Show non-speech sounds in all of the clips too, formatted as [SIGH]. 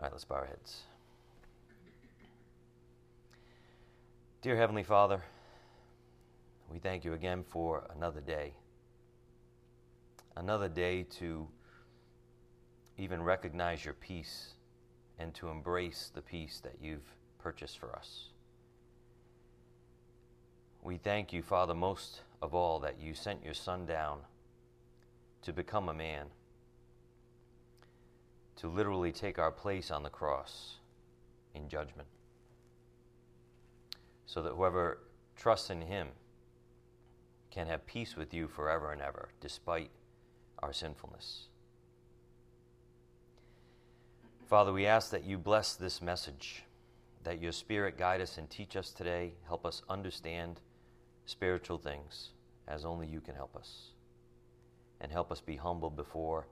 All right, let's bow our heads. Dear Heavenly Father, we thank you again for another day. Another day to even recognize your peace and to embrace the peace that you've purchased for us. We thank you, Father, most of all, that you sent your Son down to become a man to literally take our place on the cross in judgment. So that whoever trusts in him can have peace with you forever and ever, despite our sinfulness. Father, we ask that you bless this message, that your Spirit guide us and teach us today, help us understand spiritual things as only you can help us, and help us be humble before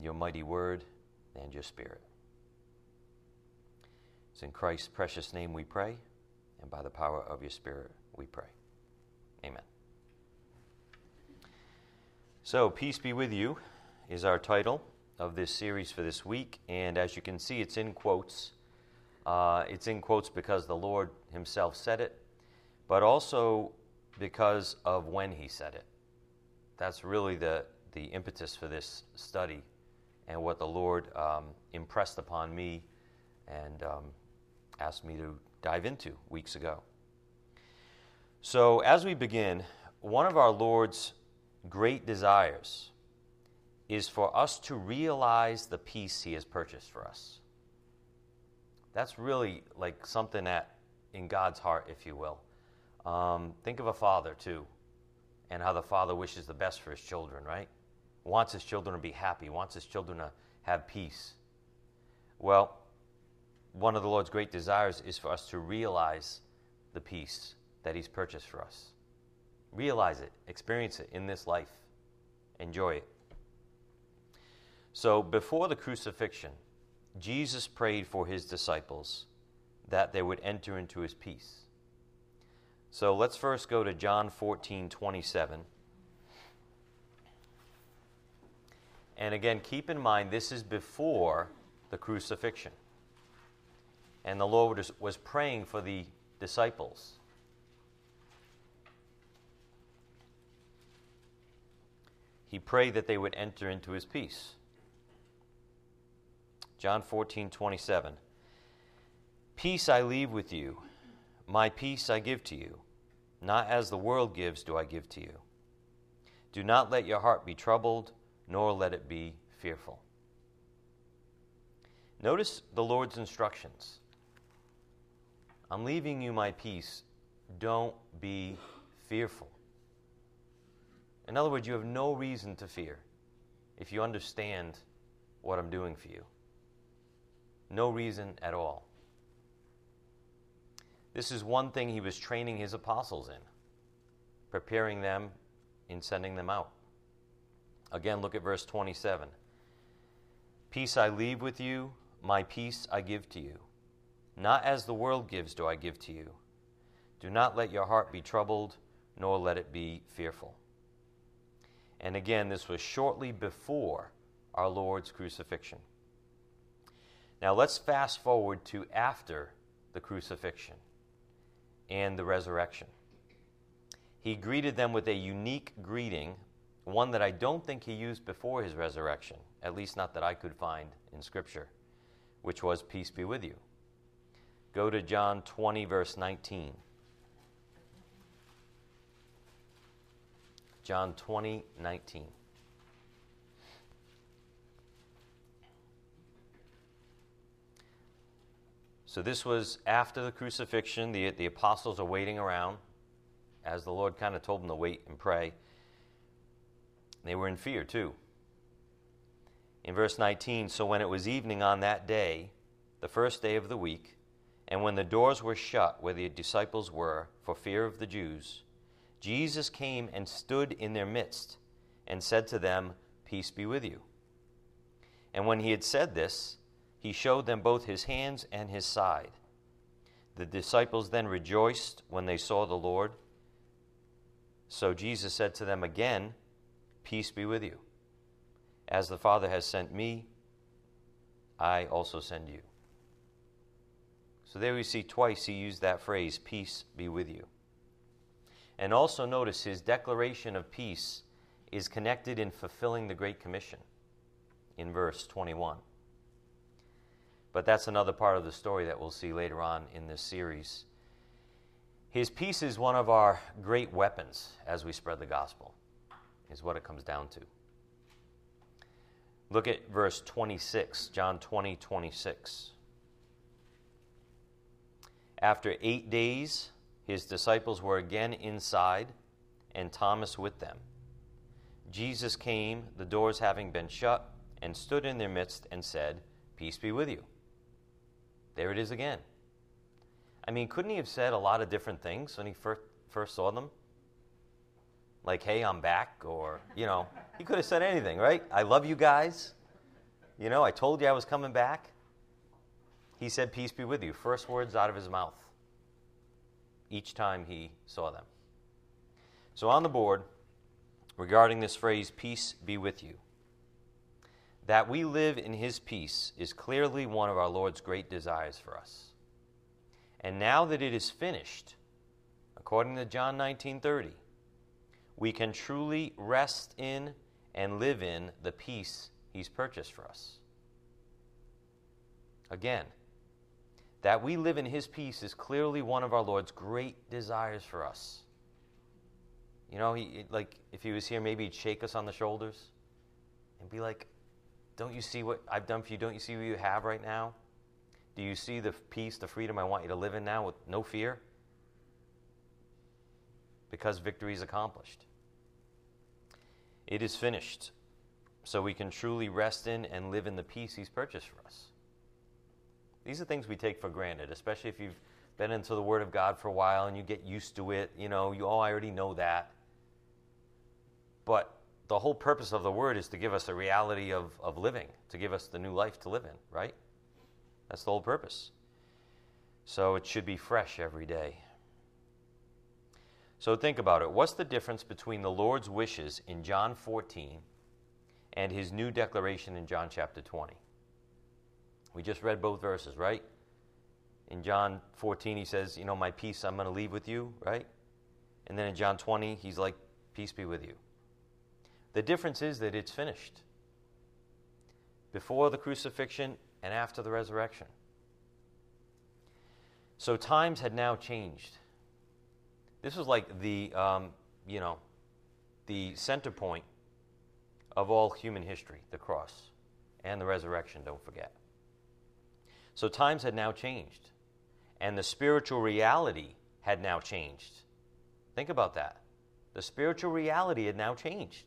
your mighty word and your Spirit. It's in Christ's precious name we pray, and by the power of your Spirit we pray. Amen. So, Peace Be With You is our title of this series for this week, and as you can see, it's in quotes. Uh, it's in quotes because the Lord Himself said it, but also because of when He said it. That's really the, the impetus for this study and what the Lord um, impressed upon me and um, asked me to dive into weeks ago. So, as we begin, one of our Lord's great desires is for us to realize the peace He has purchased for us. That's really like something that in God's heart, if you will. Um, think of a father, too, and how the father wishes the best for his children, right? Wants his children to be happy, wants his children to have peace. Well, one of the Lord's great desires is for us to realize the peace that he's purchased for us. Realize it, experience it in this life, enjoy it. So, before the crucifixion, Jesus prayed for his disciples that they would enter into his peace. So, let's first go to John 14 27. And again, keep in mind, this is before the crucifixion. And the Lord was praying for the disciples. He prayed that they would enter into his peace. John 14, 27. Peace I leave with you, my peace I give to you. Not as the world gives, do I give to you. Do not let your heart be troubled nor let it be fearful. Notice the Lord's instructions I'm leaving you my peace. Don't be fearful. In other words, you have no reason to fear if you understand what I'm doing for you. No reason at all. This is one thing he was training his apostles in, preparing them in sending them out. Again, look at verse 27. Peace I leave with you, my peace I give to you. Not as the world gives, do I give to you. Do not let your heart be troubled, nor let it be fearful. And again, this was shortly before our Lord's crucifixion. Now let's fast forward to after the crucifixion and the resurrection. He greeted them with a unique greeting one that I don't think he used before his resurrection, at least not that I could find in Scripture, which was, Peace be with you. Go to John 20, verse 19. John 20, 19. So this was after the crucifixion. The, the apostles are waiting around as the Lord kind of told them to wait and pray. They were in fear too. In verse 19, so when it was evening on that day, the first day of the week, and when the doors were shut where the disciples were for fear of the Jews, Jesus came and stood in their midst and said to them, Peace be with you. And when he had said this, he showed them both his hands and his side. The disciples then rejoiced when they saw the Lord. So Jesus said to them again, Peace be with you. As the Father has sent me, I also send you. So there we see twice he used that phrase, peace be with you. And also notice his declaration of peace is connected in fulfilling the Great Commission in verse 21. But that's another part of the story that we'll see later on in this series. His peace is one of our great weapons as we spread the gospel, is what it comes down to. Look at verse 26, John 20, 26. After eight days, his disciples were again inside, and Thomas with them. Jesus came, the doors having been shut, and stood in their midst and said, Peace be with you. There it is again. I mean, couldn't he have said a lot of different things when he first, first saw them? Like, hey, I'm back, or, you know, he could have said anything, right? I love you guys. You know, I told you I was coming back. He said, Peace be with you. First words out of his mouth each time he saw them. So on the board, regarding this phrase, peace be with you, that we live in his peace is clearly one of our Lord's great desires for us. And now that it is finished, according to John 19:30, we can truly rest in and live in the peace he's purchased for us. Again, that we live in his peace is clearly one of our Lord's great desires for us. You know, he like if he was here, maybe he'd shake us on the shoulders and be like, "Don't you see what I've done for you? Don't you see what you have right now? Do you see the peace, the freedom I want you to live in now with no fear? Because victory is accomplished. It is finished, so we can truly rest in and live in the peace He's purchased for us. These are things we take for granted, especially if you've been into the Word of God for a while and you get used to it. You know, you oh, I already know that. But the whole purpose of the Word is to give us a reality of, of living, to give us the new life to live in, right? That's the whole purpose. So it should be fresh every day. So think about it. What's the difference between the Lord's wishes in John 14 and his new declaration in John chapter 20? We just read both verses, right? In John 14, he says, You know, my peace I'm going to leave with you, right? And then in John 20, he's like, Peace be with you. The difference is that it's finished. Before the crucifixion and after the resurrection. So times had now changed. This was like the, um, you know, the center point of all human history, the cross and the resurrection, don't forget. So times had now changed, and the spiritual reality had now changed. Think about that. The spiritual reality had now changed.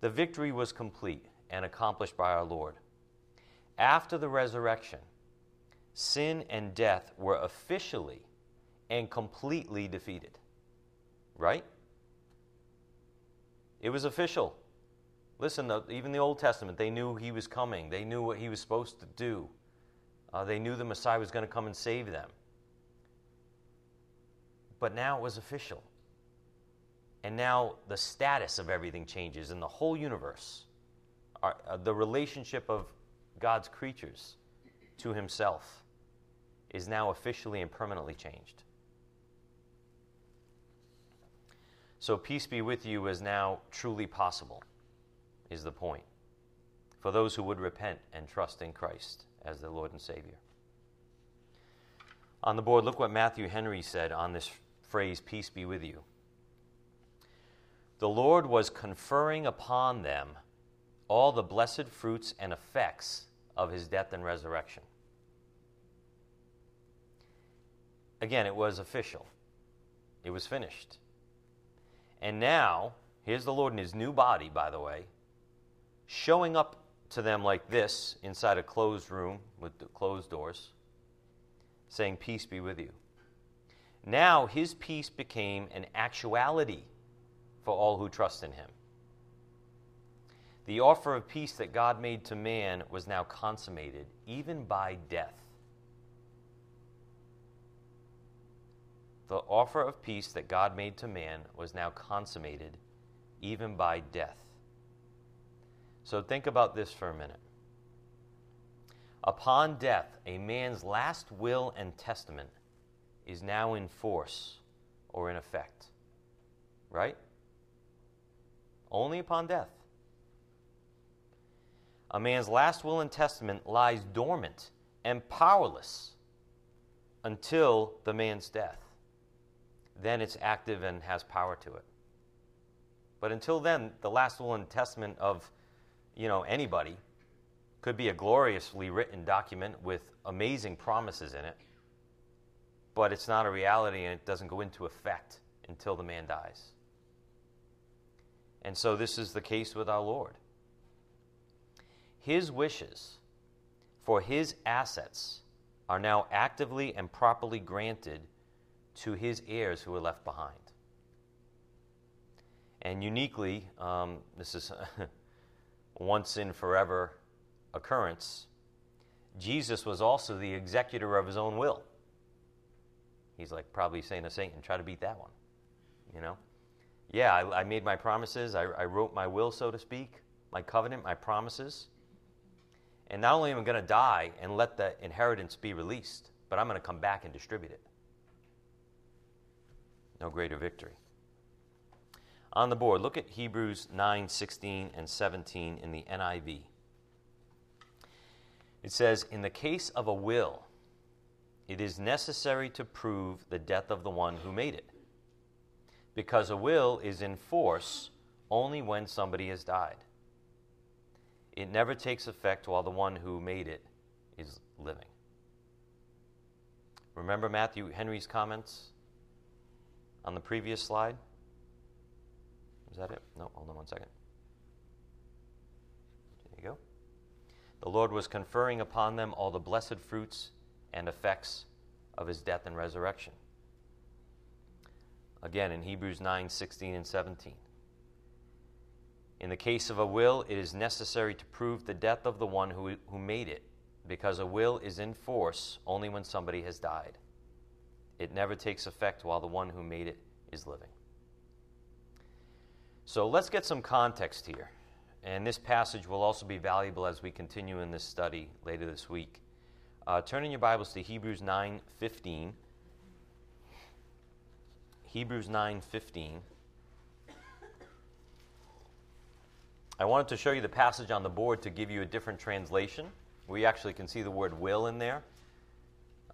The victory was complete and accomplished by our Lord. After the resurrection, sin and death were officially and completely defeated. Right? It was official. Listen, even the Old Testament, they knew he was coming. They knew what he was supposed to do. Uh, they knew the Messiah was going to come and save them. But now it was official. And now the status of everything changes in the whole universe. Our, uh, the relationship of God's creatures to himself is now officially and permanently changed. So, peace be with you is now truly possible, is the point, for those who would repent and trust in Christ as their Lord and Savior. On the board, look what Matthew Henry said on this phrase, peace be with you. The Lord was conferring upon them all the blessed fruits and effects of his death and resurrection. Again, it was official, it was finished. And now, here's the Lord in his new body, by the way, showing up to them like this inside a closed room with closed doors, saying, Peace be with you. Now, his peace became an actuality for all who trust in him. The offer of peace that God made to man was now consummated, even by death. The offer of peace that God made to man was now consummated even by death. So think about this for a minute. Upon death, a man's last will and testament is now in force or in effect. Right? Only upon death. A man's last will and testament lies dormant and powerless until the man's death. Then it's active and has power to it. But until then, the last will and testament of, you know, anybody could be a gloriously written document with amazing promises in it, but it's not a reality and it doesn't go into effect until the man dies. And so this is the case with our Lord. His wishes for his assets are now actively and properly granted to his heirs who were left behind. And uniquely, um, this is [LAUGHS] once in forever occurrence, Jesus was also the executor of his own will. He's like probably saying to Satan, try to beat that one. You know? Yeah, I, I made my promises. I, I, wrote my will, so to speak, my covenant, my promises. And not only am I going to die and let the inheritance be released, but I'm going to come back and distribute it. No greater victory. On the board, look at Hebrews 9, 16, and 17 in the NIV. It says, In the case of a will, it is necessary to prove the death of the one who made it, because a will is in force only when somebody has died. It never takes effect while the one who made it is living. Remember Matthew Henry's comments on the previous slide? Is that it? No, hold on one second. There you go. the Lord was conferring upon them all the blessed fruits and effects of his death and resurrection. Again, in Hebrews 9 16 and 17. In the case of a will, it is necessary to prove the death of the one who, who made it, because a will is in force only when somebody has died. It never takes effect while the one who made it is living. So let's get some context here. And this passage will also be valuable as we continue in this study later this week. Uh, turn in your Bibles to Hebrews 9:15. Hebrews 9:15. I wanted to show you the passage on the board to give you a different translation. We actually can see the word will in there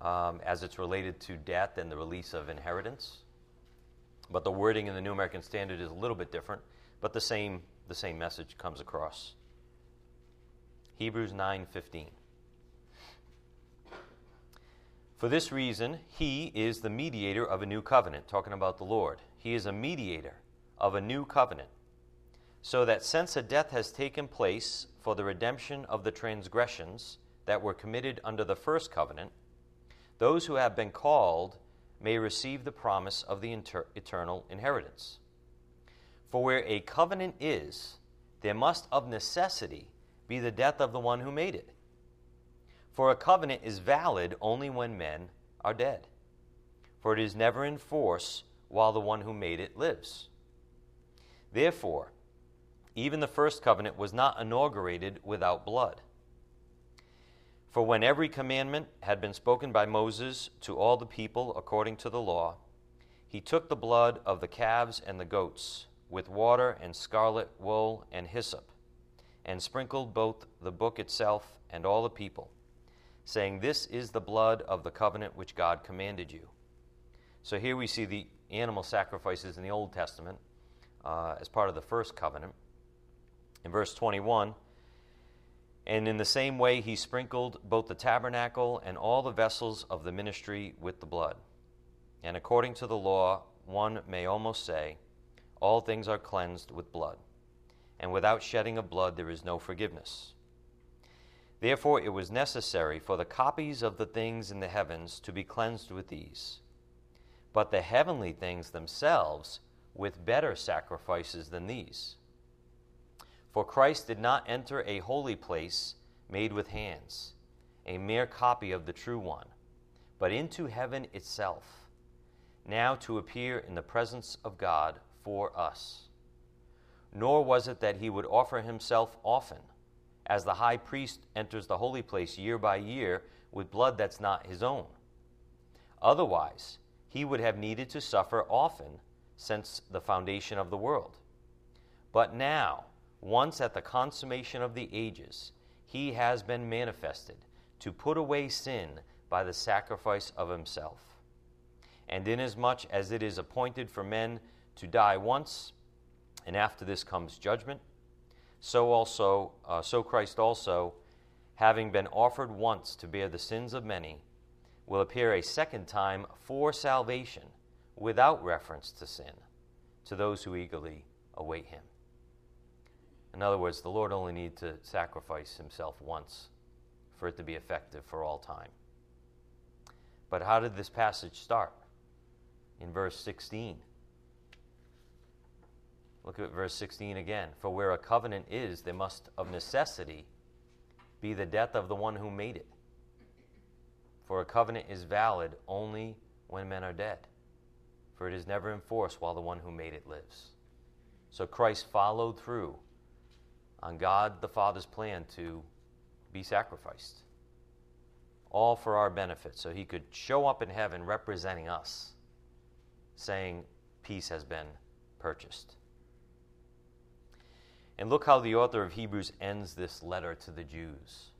um, as it's related to death and the release of inheritance. But the wording in the New American Standard is a little bit different, but the same the same message comes across. Hebrews 9:15. For this reason, he is the mediator of a new covenant, talking about the Lord. He is a mediator of a new covenant, so that since a death has taken place for the redemption of the transgressions that were committed under the first covenant, those who have been called may receive the promise of the inter- eternal inheritance. For where a covenant is, there must of necessity be the death of the one who made it. For a covenant is valid only when men are dead. For it is never in force while the one who made it lives. Therefore, even the first covenant was not inaugurated without blood. For when every commandment had been spoken by Moses to all the people according to the law, he took the blood of the calves and the goats with water and scarlet wool and hyssop, and sprinkled both the book itself and all the people, saying, This is the blood of the covenant which God commanded you. So here we see the animal sacrifices in the Old Testament uh, as part of the first covenant. In verse 21, and in the same way he sprinkled both the tabernacle and all the vessels of the ministry with the blood. And according to the law, one may almost say, all things are cleansed with blood, and without shedding of blood there is no forgiveness. Therefore, it was necessary for the copies of the things in the heavens to be cleansed with these, but the heavenly things themselves with better sacrifices than these. For Christ did not enter a holy place made with hands, a mere copy of the true one, but into heaven itself, now to appear in the presence of God for us. Nor was it that he would offer himself often, as the high priest enters the holy place year by year with blood that's not his own. Otherwise, he would have needed to suffer often since the foundation of the world. But now, once at the consummation of the ages, he has been manifested to put away sin by the sacrifice of himself. And inasmuch as it is appointed for men to die once, and after this comes judgment, so also, uh, so Christ also, having been offered once to bear the sins of many, will appear a second time for salvation without reference to sin to those who eagerly await him. In other words, the Lord only needed to sacrifice himself once for it to be effective for all time. But how did this passage start? In verse 16. Look at verse 16 again. For where a covenant is, there must of necessity be the death of the one who made it. For a covenant is valid only when men are dead, for it is never enforced while the one who made it lives. So Christ followed through on God the Father's plan to be sacrificed, all for our benefit, so he could show up in heaven representing us, saying, Peace has been purchased. And look how the author of Hebrews ends this letter to the Jews.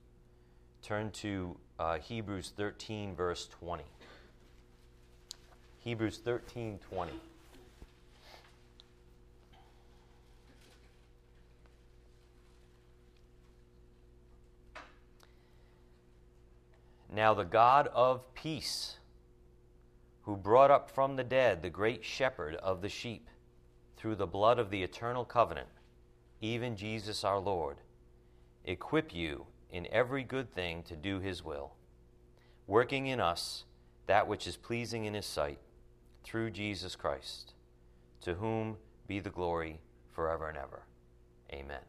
Turn to uh, Hebrews 13, verse 20. Hebrews 13, 20. Now, the God of peace, who brought up from the dead the great shepherd of the sheep through the blood of the eternal covenant, even Jesus our Lord, equip you in every good thing to do his will, working in us that which is pleasing in his sight, through Jesus Christ, to whom be the glory forever and ever. Amen.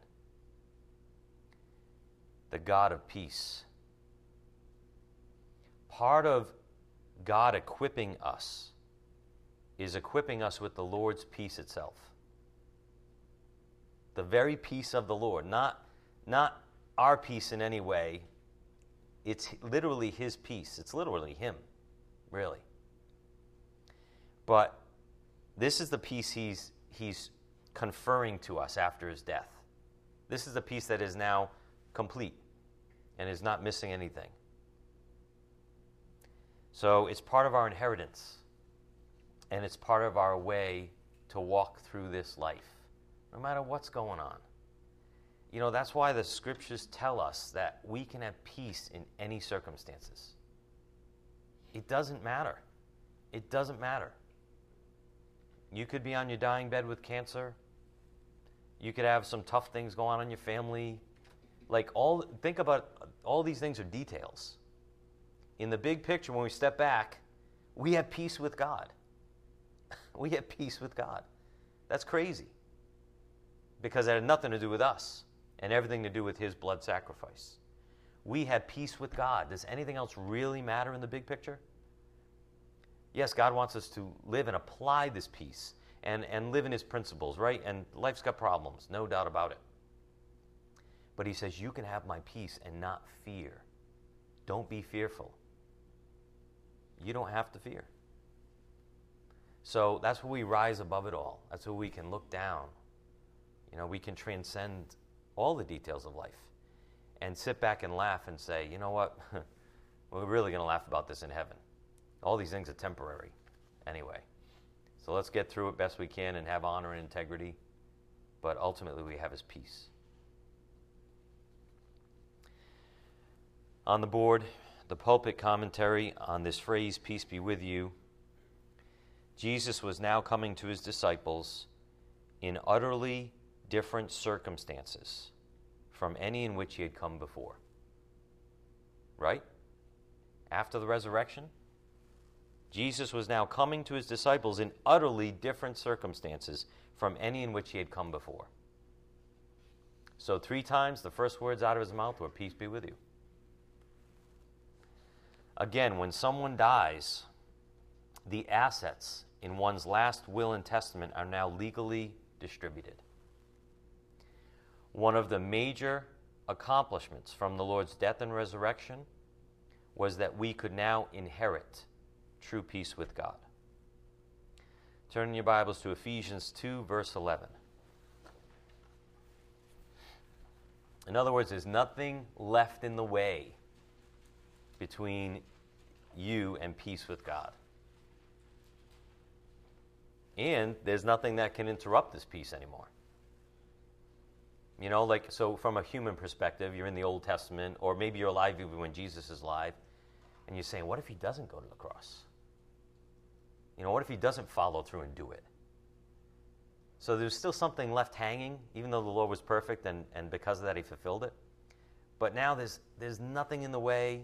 The God of peace part of God equipping us is equipping us with the Lord's peace itself. The very peace of the Lord, not, not our peace in any way. It's literally His peace. It's literally Him, really. But this is the peace He's, he's conferring to us after His death. This is the peace that is now complete and is not missing anything. So it's part of our inheritance, and it's part of our way to walk through this life, no matter what's going on. You know, that's why the scriptures tell us that we can have peace in any circumstances. It doesn't matter. It doesn't matter. You could be on your dying bed with cancer. You could have some tough things going on in your family. Like all think about all these things are details in the big picture, when we step back, we have peace with God. [LAUGHS] we have peace with God. That's crazy because it had nothing to do with us and everything to do with His blood sacrifice. We have peace with God. Does anything else really matter in the big picture? Yes, God wants us to live and apply this peace and, and live in His principles, right? And life's got problems, no doubt about it. But He says, You can have my peace and not fear. Don't be fearful you don't have to fear. So that's where we rise above it all. That's where we can look down. You know, we can transcend all the details of life and sit back and laugh and say, you know what? [LAUGHS] We're really going to laugh about this in heaven. All these things are temporary anyway. So let's get through it best we can and have honor and integrity. But ultimately, we have his peace. On the board, the pulpit commentary on this phrase, Peace be with you, Jesus was now coming to his disciples in utterly different circumstances from any in which he had come before. Right? After the resurrection, Jesus was now coming to his disciples in utterly different circumstances from any in which he had come before. So, three times the first words out of his mouth were, Peace be with you. Again, when someone dies, the assets in one's last will and testament are now legally distributed. One of the major accomplishments from the Lord's death and resurrection was that we could now inherit true peace with God. Turn your Bibles to Ephesians 2, verse 11. In other words, there's nothing left in the way between you and peace with God. And there's nothing that can interrupt this peace anymore. You know, like, so from a human perspective, you're in the Old Testament, or maybe you're alive even when Jesus is alive, and you're saying, what if he doesn't go to the cross? You know, what if he doesn't follow through and do it? So there's still something left hanging, even though the Lord was perfect and, and because of that he fulfilled it. But now there's, there's nothing in the way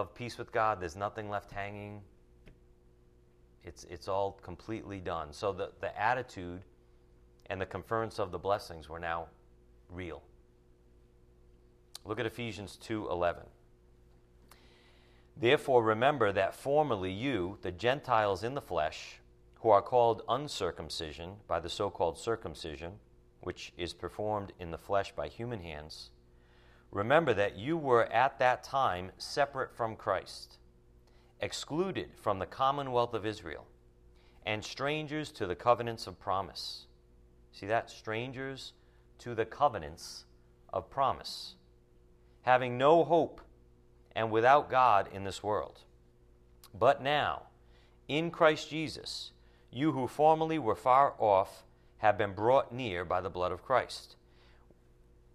of peace with God, there's nothing left hanging. It's, it's all completely done. So the, the attitude and the conference of the blessings were now real. Look at Ephesians 2:11. Therefore remember that formerly you, the Gentiles in the flesh, who are called uncircumcision by the so-called circumcision, which is performed in the flesh by human hands, remember that you were at that time separate from Christ, excluded from the commonwealth of Israel, and strangers to the covenants of promise. See that? Strangers to the covenants of promise, having no hope and without God in this world. But now, in Christ Jesus, you who formerly were far off have been brought near by the blood of Christ.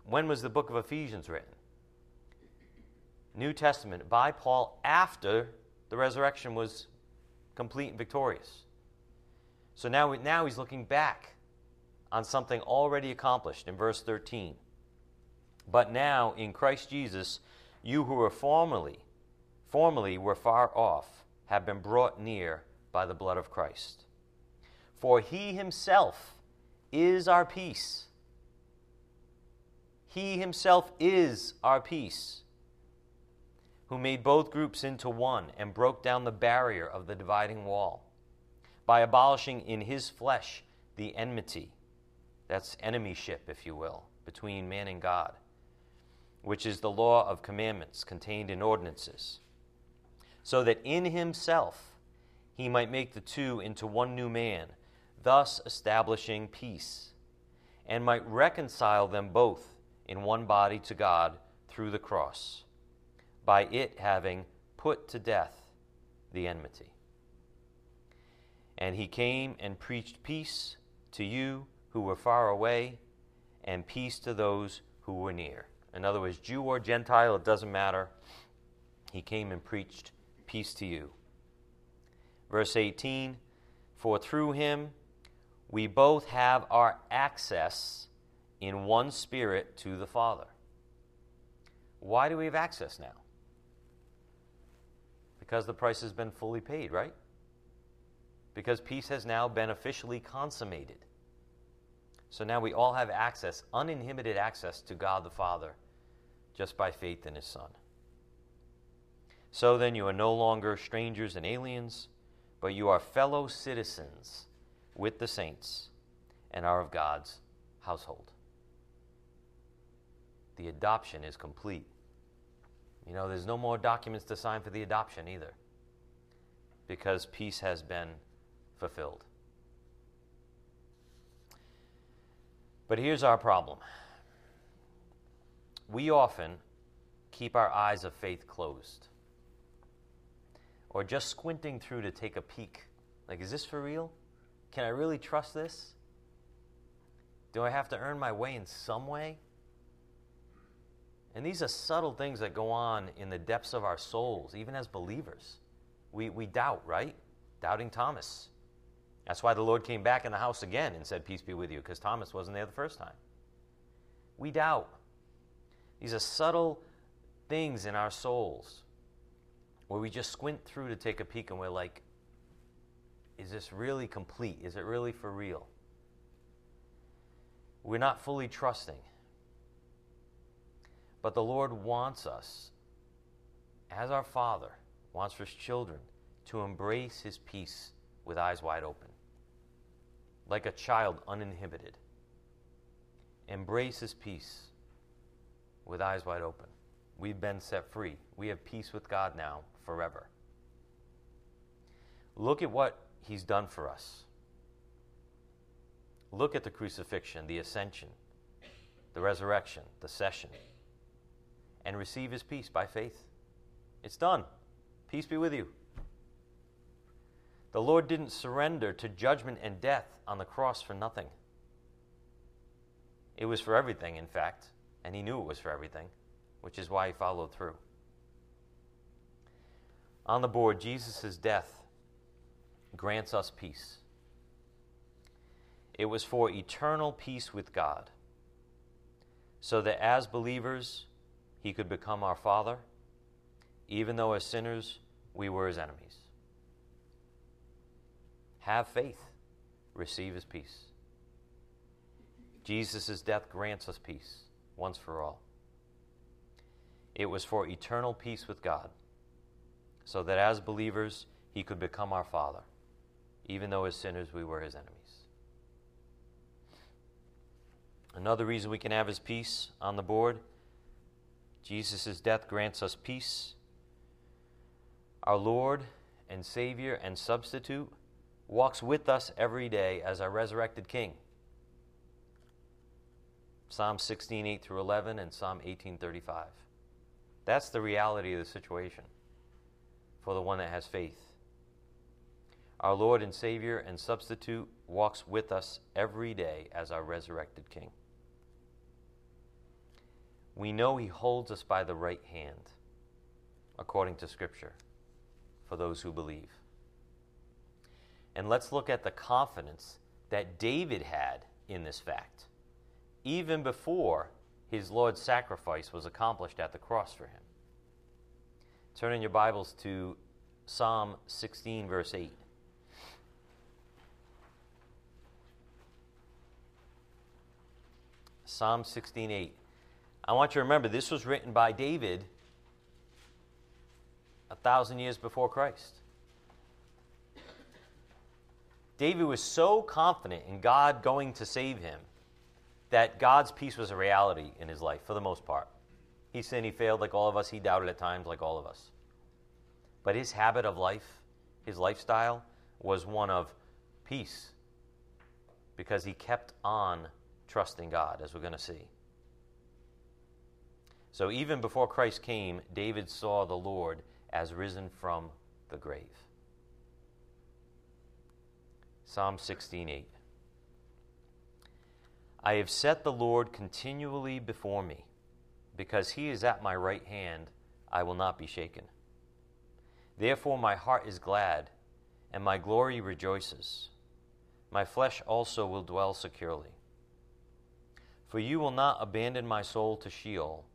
When was the book of Ephesians written? New Testament by Paul after the resurrection was complete and victorious. So now, now he's looking back on something already accomplished in verse 13. But now in Christ Jesus, you who were formerly, formerly were far off, have been brought near by the blood of Christ. For he himself is our peace. He himself is our peace, who made both groups into one and broke down the barrier of the dividing wall by abolishing in his flesh the enmity that's enemyship, if you will, between man and God, which is the law of commandments contained in ordinances, so that in himself he might make the two into one new man, thus establishing peace, and might reconcile them both in one body to God through the cross, by it having put to death the enmity. And he came and preached peace to you who were far away, and peace to those who were near. In other words, Jew or Gentile, it doesn't matter. He came and preached peace to you. Verse 18 For through him we both have our access in one spirit to the Father. Why do we have access now? Because the price has been fully paid, right? Because peace has now been officially consummated. So now we all have access, uninhibited access to God the Father, just by faith in His Son. So then you are no longer strangers and aliens, but you are fellow citizens with the saints and are of God's household. The adoption is complete. You know, there's no more documents to sign for the adoption either, because peace has been fulfilled. But here's our problem we often keep our eyes of faith closed or just squinting through to take a peek. Like, is this for real? Can I really trust this? Do I have to earn my way in some way? And these are subtle things that go on in the depths of our souls, even as believers. We, we doubt, right? Doubting Thomas. That's why the Lord came back in the house again and said, Peace be with you, because Thomas wasn't there the first time. We doubt. These are subtle things in our souls where we just squint through to take a peek and we're like, is this really complete? Is it really for real? We're not fully trusting. But the Lord wants us, as our Father, wants for His children to embrace His peace with eyes wide open like a child uninhibited. Embrace his peace with eyes wide open. We've been set free. We have peace with God now forever. Look at what He's done for us. Look at the crucifixion, the ascension, the resurrection, the session, and receive His peace by faith. It's done. Peace be with you. The Lord didn't surrender to judgment and death on the cross for nothing. It was for everything, in fact, and He knew it was for everything, which is why He followed through. On the board, Jesus' death grants us peace. It was for eternal peace with God, so that as believers, He could become our Father, even though as sinners, we were His enemies. Have faith, receive His peace. Jesus' death grants us peace once for all. It was for eternal peace with God, so that as believers, He could become our Father, even though as sinners we were His enemies. Another reason we can have His peace on the board Jesus' death grants us peace. Our Lord and Savior and substitute walks with us every day as our resurrected King. Psalm 16, 8 through 11, and Psalm 18, 35. That's the reality of the situation for the one that has faith. Our Lord and Savior and substitute walks with us every day as our resurrected King. We know He holds us by the right hand, according to Scripture, for those who believe. And let's look at the confidence that David had in this fact even before his Lord's sacrifice was accomplished at the cross for him. Turn in your Bibles to Psalm 16, verse 8. Psalm 16, 8. I want you to remember this was written by David a thousand years before Christ. David was so confident in God going to save him that God's peace was a reality in his life for the most part. He sinned, he failed like all of us, he doubted at times like all of us. But his habit of life, his lifestyle, was one of peace because he kept on trusting God, as we're going to see. So even before Christ came, David saw the Lord as risen from the grave. Psalm 16:8 I have set the Lord continually before me. Because he is at my right hand, I will not be shaken. Therefore, my heart is glad, and my glory rejoices. My flesh also will dwell securely. For you will not abandon my soul to Sheol,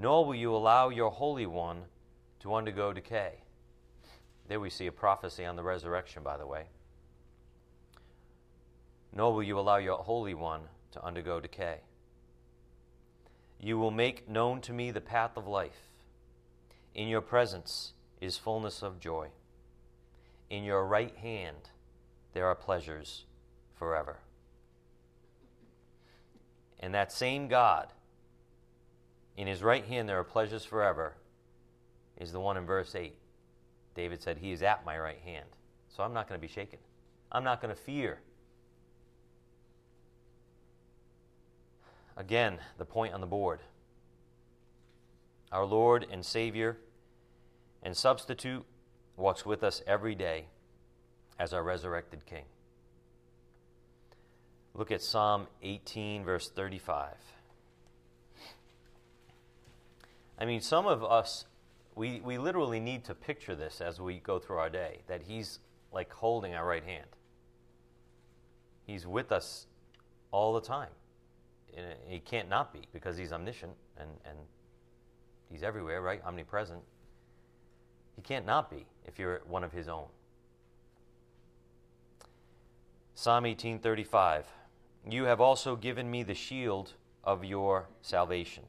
nor will you allow your Holy One to undergo decay. There we see a prophecy on the resurrection, by the way nor will you allow your Holy One to undergo decay. You will make known to me the path of life. In your presence is fullness of joy. In your right hand there are pleasures forever. And that same God, in his right hand there are pleasures forever, is the one in verse 8. David said, He is at my right hand. So I'm not going to be shaken. I'm not going to fear Again, the point on the board. Our Lord and Savior and substitute walks with us every day as our resurrected King. Look at Psalm 18, verse 35. I mean, some of us, we, we literally need to picture this as we go through our day, that He's like holding our right hand. He's with us all the time he can't not be because he's omniscient and, and he's everywhere, right? Omnipresent. He can't not be if you're one of his own. Psalm 18:35 You have also given me the shield of your salvation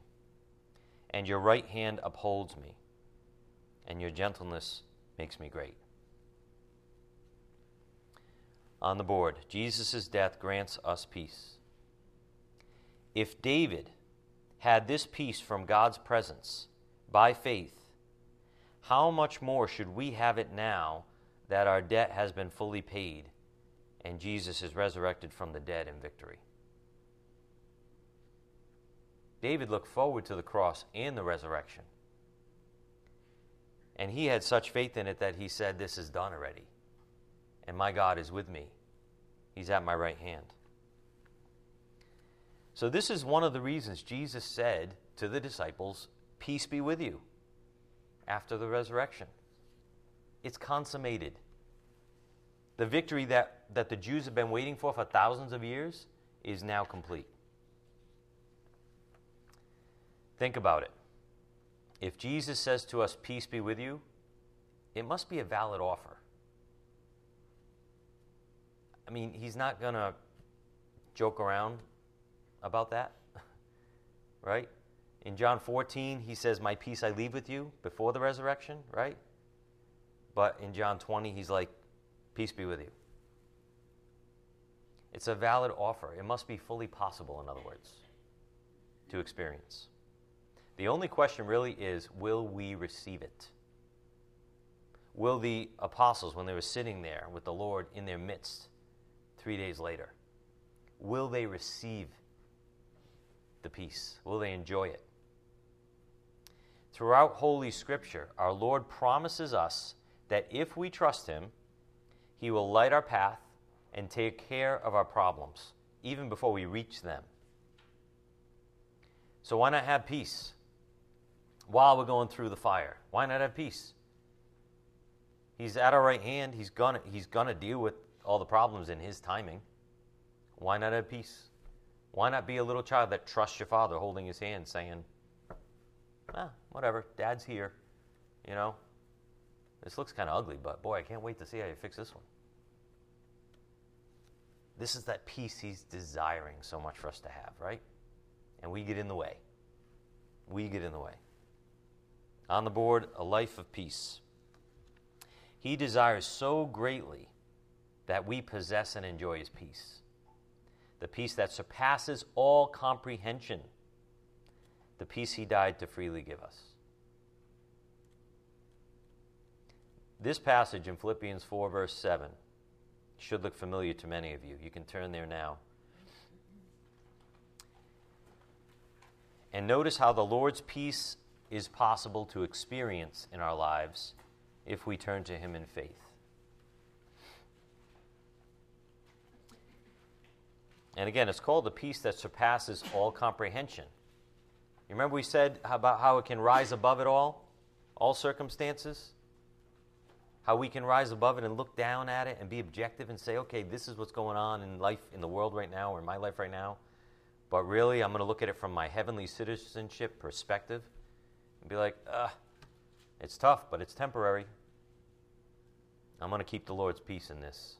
and your right hand upholds me and your gentleness makes me great. On the board, Jesus' death grants us peace if David had this peace from God's presence by faith, how much more should we have it now that our debt has been fully paid and Jesus is resurrected from the dead in victory? David looked forward to the cross and the resurrection. And he had such faith in it that he said, This is done already. And my God is with me, He's at my right hand. So, this is one of the reasons Jesus said to the disciples, Peace be with you, after the resurrection. It's consummated. The victory that, that the Jews have been waiting for for thousands of years is now complete. Think about it. If Jesus says to us, Peace be with you, it must be a valid offer. I mean, he's not going to joke around about that, [LAUGHS] right? In John 14, he says, My peace I leave with you before the resurrection, right? But in John 20, he's like, Peace be with you. It's a valid offer. It must be fully possible, in other words, to experience. The only question really is will we receive it? Will the apostles, when they were sitting there with the Lord in their midst three days later, will they receive the peace? Will they enjoy it? Throughout Holy Scripture, our Lord promises us that if we trust Him, He will light our path and take care of our problems, even before we reach them. So, why not have peace while we're going through the fire? Why not have peace? He's at our right hand. He's gonna, he's gonna deal with all the problems in His timing. Why not have peace? Why not be a little child that trusts your father holding his hand saying, ah, whatever, dad's here. You know, this looks kind of ugly, but boy, I can't wait to see how you fix this one. This is that peace he's desiring so much for us to have, right? And we get in the way. We get in the way. On the board, a life of peace. He desires so greatly that we possess and enjoy his peace the peace that surpasses all comprehension, the peace he died to freely give us. This passage in Philippians 4, verse 7, should look familiar to many of you. You can turn there now. And notice how the Lord's peace is possible to experience in our lives if we turn to Him in faith. And again, it's called the peace that surpasses all comprehension. You remember we said about how it can rise above it all, all circumstances? How we can rise above it and look down at it and be objective and say, okay, this is what's going on in life, in the world right now, or in my life right now. But really, I'm going to look at it from my heavenly citizenship perspective and be like, uh, it's tough, but it's temporary. I'm going to keep the Lord's peace in this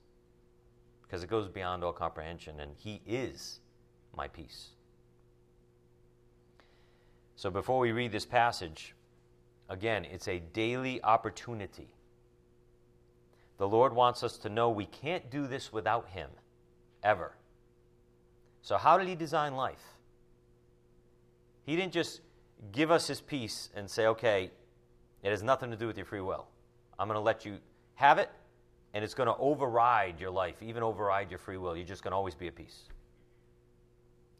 because it goes beyond all comprehension, and He is my peace. So before we read this passage, again, it's a daily opportunity. The Lord wants us to know we can't do this without Him, ever. So, how did He design life? He didn't just give us His peace and say, okay, it has nothing to do with your free will. I'm going to let you have it, and it's going to override your life, even override your free will. You're just going to always be at peace.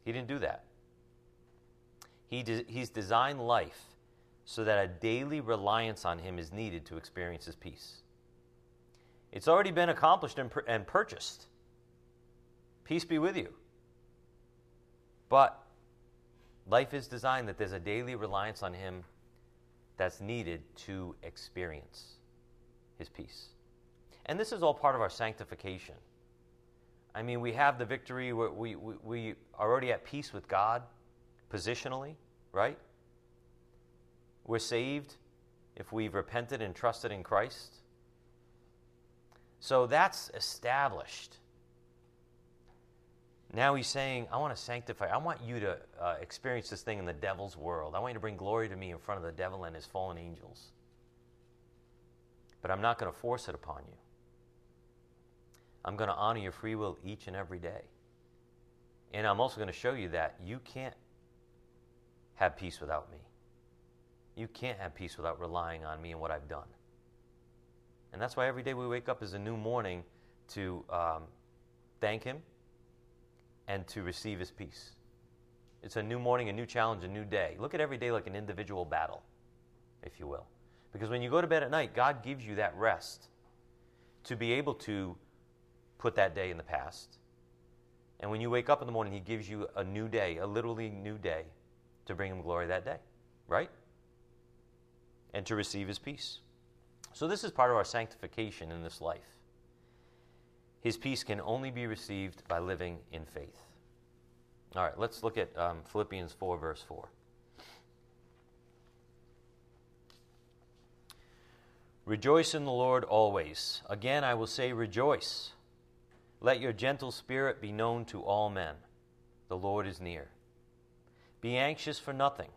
He didn't do that. He de- he's designed life so that a daily reliance on Him is needed to experience His peace. It's already been accomplished and, and purchased. Peace be with you. But life is designed that there's a daily reliance on Him that's needed to experience His peace. And this is all part of our sanctification. I mean, we have the victory, we, we, we are already at peace with God positionally, right? We're saved if we've repented and trusted in Christ. So that's established. Now he's saying, I want to sanctify. I want you to uh, experience this thing in the devil's world. I want you to bring glory to me in front of the devil and his fallen angels. But I'm not going to force it upon you. I'm going to honor your free will each and every day. And I'm also going to show you that you can't have peace without me. You can't have peace without relying on me and what I've done. And that's why every day we wake up is a new morning to um, thank Him and to receive His peace. It's a new morning, a new challenge, a new day. Look at every day like an individual battle, if you will. Because when you go to bed at night, God gives you that rest to be able to put that day in the past. And when you wake up in the morning, He gives you a new day, a literally new day, to bring Him glory that day, right? And to receive His peace. So, this is part of our sanctification in this life. His peace can only be received by living in faith. All right, let's look at um, Philippians 4, verse 4. Rejoice in the Lord always. Again, I will say, rejoice. Let your gentle spirit be known to all men. The Lord is near. Be anxious for nothing,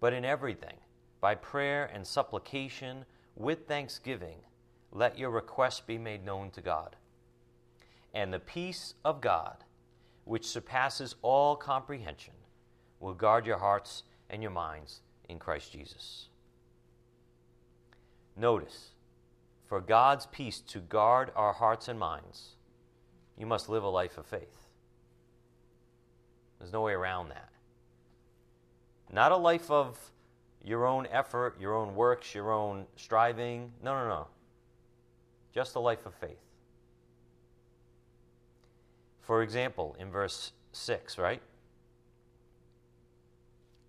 but in everything, by prayer and supplication, with thanksgiving, let your requests be made known to God. And the peace of God, which surpasses all comprehension, will guard your hearts and your minds in Christ Jesus. Notice, for God's peace to guard our hearts and minds, you must live a life of faith. There's no way around that. Not a life of your own effort, your own works, your own striving. No, no, no. Just a life of faith. For example, in verse 6, right?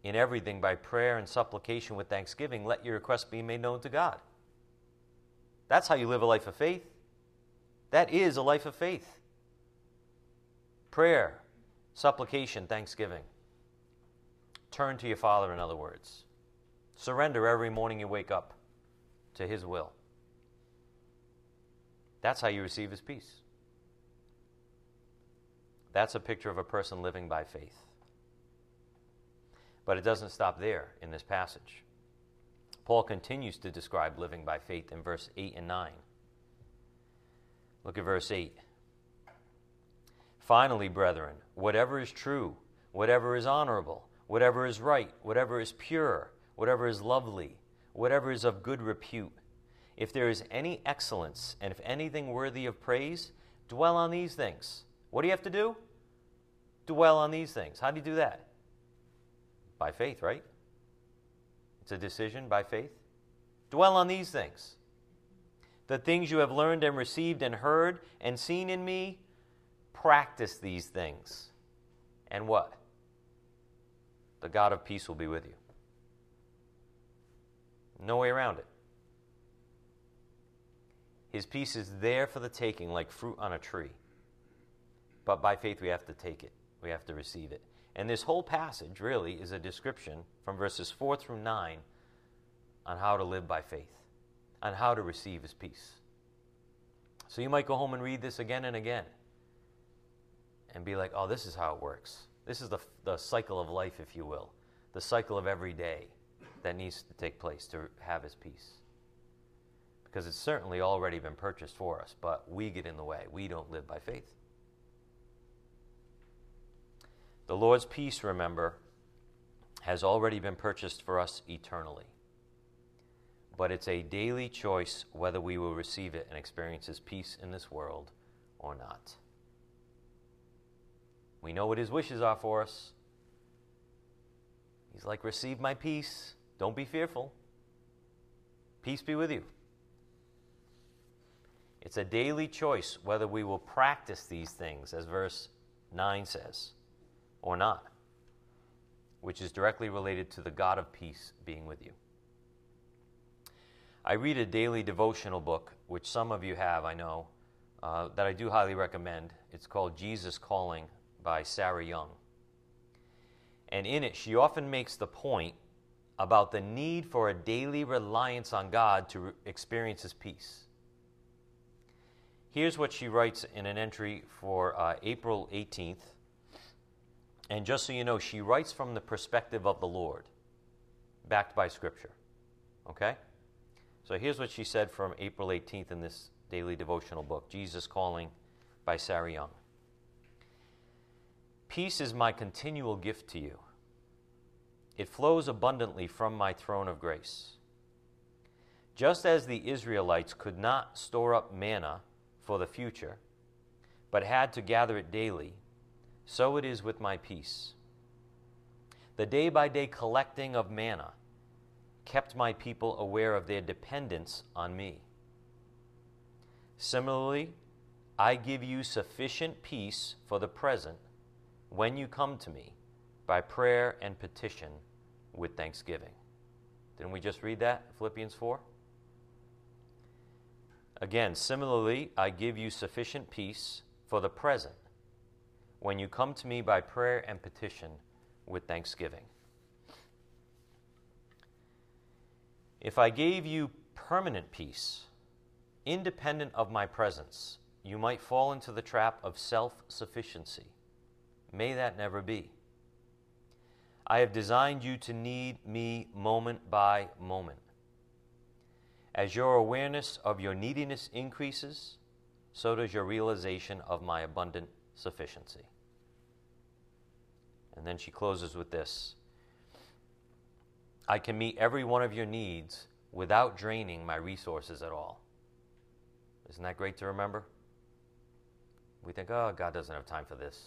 In everything, by prayer and supplication with thanksgiving, let your requests be made known to God. That's how you live a life of faith. That is a life of faith. Prayer, supplication, thanksgiving. Turn to your Father, in other words. Surrender every morning you wake up to His will. That's how you receive His peace. That's a picture of a person living by faith. But it doesn't stop there in this passage. Paul continues to describe living by faith in verse 8 and 9. Look at verse 8. Finally, brethren, whatever is true, whatever is honorable, whatever is right, whatever is pure, whatever is lovely, whatever is of good repute, if there is any excellence and if anything worthy of praise, dwell on these things. What do you have to do? Dwell on these things. How do you do that? By faith, right? It's a decision by faith. Dwell on these things. The things you have learned and received and heard and seen in me, practice these things. And what? The God of peace will be with you. No way around it. His peace is there for the taking, like fruit on a tree. But by faith, we have to take it, we have to receive it. And this whole passage really is a description from verses 4 through 9 on how to live by faith, on how to receive his peace. So you might go home and read this again and again and be like, oh, this is how it works. This is the, the cycle of life, if you will, the cycle of every day that needs to take place to have his peace. Because it's certainly already been purchased for us, but we get in the way. We don't live by faith. The Lord's peace, remember, has already been purchased for us eternally. But it's a daily choice whether we will receive it and experience His peace in this world or not. We know what His wishes are for us. He's like, Receive my peace. Don't be fearful. Peace be with you. It's a daily choice whether we will practice these things, as verse 9 says or not, which is directly related to the God of peace being with you. I read a daily devotional book, which some of you have, I know, uh, that I do highly recommend. It's called Jesus Calling by Sarah Young. And in it, she often makes the point about the need for a daily reliance on God to re- experience His peace. Here's what she writes in an entry for uh, April 18th, and just so you know, she writes from the perspective of the Lord, backed by Scripture. Okay? So here's what she said from April 18th in this daily devotional book Jesus Calling by Sarah Young. Peace is my continual gift to you. It flows abundantly from my throne of grace. Just as the Israelites could not store up manna for the future, but had to gather it daily, so it is with my peace. The day by day collecting of manna kept my people aware of their dependence on me. Similarly, I give you sufficient peace for the present when you come to me by prayer and petition with thanksgiving. Didn't we just read that? Philippians 4? Again, similarly, I give you sufficient peace for the present when you come to me by prayer and petition with thanksgiving. If I gave you permanent peace, independent of my presence, you might fall into the trap of self sufficiency. May that never be. I have designed you to need me moment by moment. As your awareness of your neediness increases, so does your realization of my abundant sufficiency. And then she closes with this I can meet every one of your needs without draining my resources at all. Isn't that great to remember? We think, oh, God doesn't have time for this.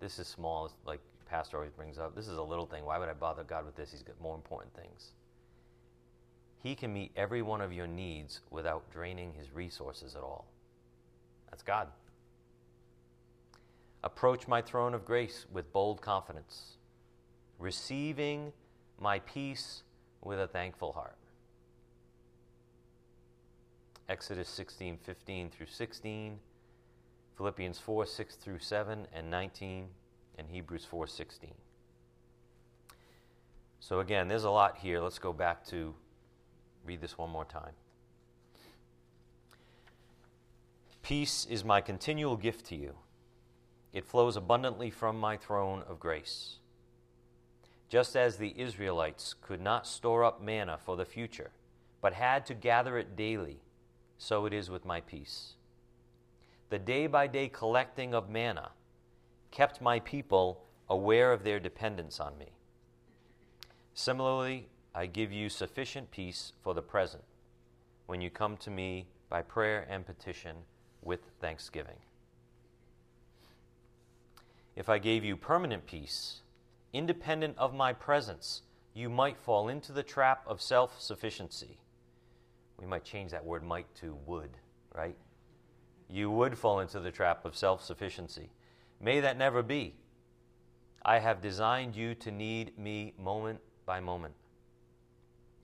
This is small, like Pastor always brings up. This is a little thing. Why would I bother God with this? He's got more important things. He can meet every one of your needs without draining his resources at all. That's God. Approach my throne of grace with bold confidence, receiving my peace with a thankful heart. Exodus 16, 15 through 16, Philippians 4, 6 through 7 and 19, and Hebrews 4, 16. So again, there's a lot here. Let's go back to read this one more time. Peace is my continual gift to you. It flows abundantly from my throne of grace. Just as the Israelites could not store up manna for the future, but had to gather it daily, so it is with my peace. The day by day collecting of manna kept my people aware of their dependence on me. Similarly, I give you sufficient peace for the present when you come to me by prayer and petition with thanksgiving. If I gave you permanent peace, independent of my presence, you might fall into the trap of self sufficiency. We might change that word might to would, right? You would fall into the trap of self sufficiency. May that never be. I have designed you to need me moment by moment.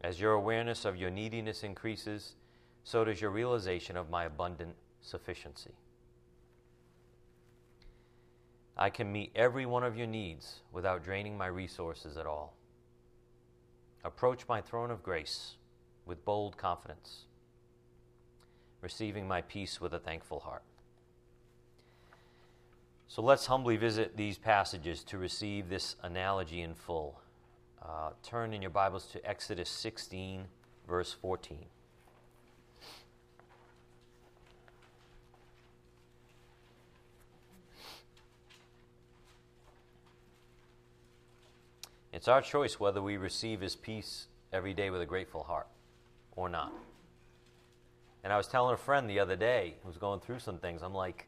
As your awareness of your neediness increases, so does your realization of my abundant sufficiency. I can meet every one of your needs without draining my resources at all. Approach my throne of grace with bold confidence, receiving my peace with a thankful heart. So let's humbly visit these passages to receive this analogy in full. Uh, turn in your Bibles to Exodus 16, verse 14. It's our choice whether we receive His peace every day with a grateful heart or not. And I was telling a friend the other day who was going through some things, I'm like,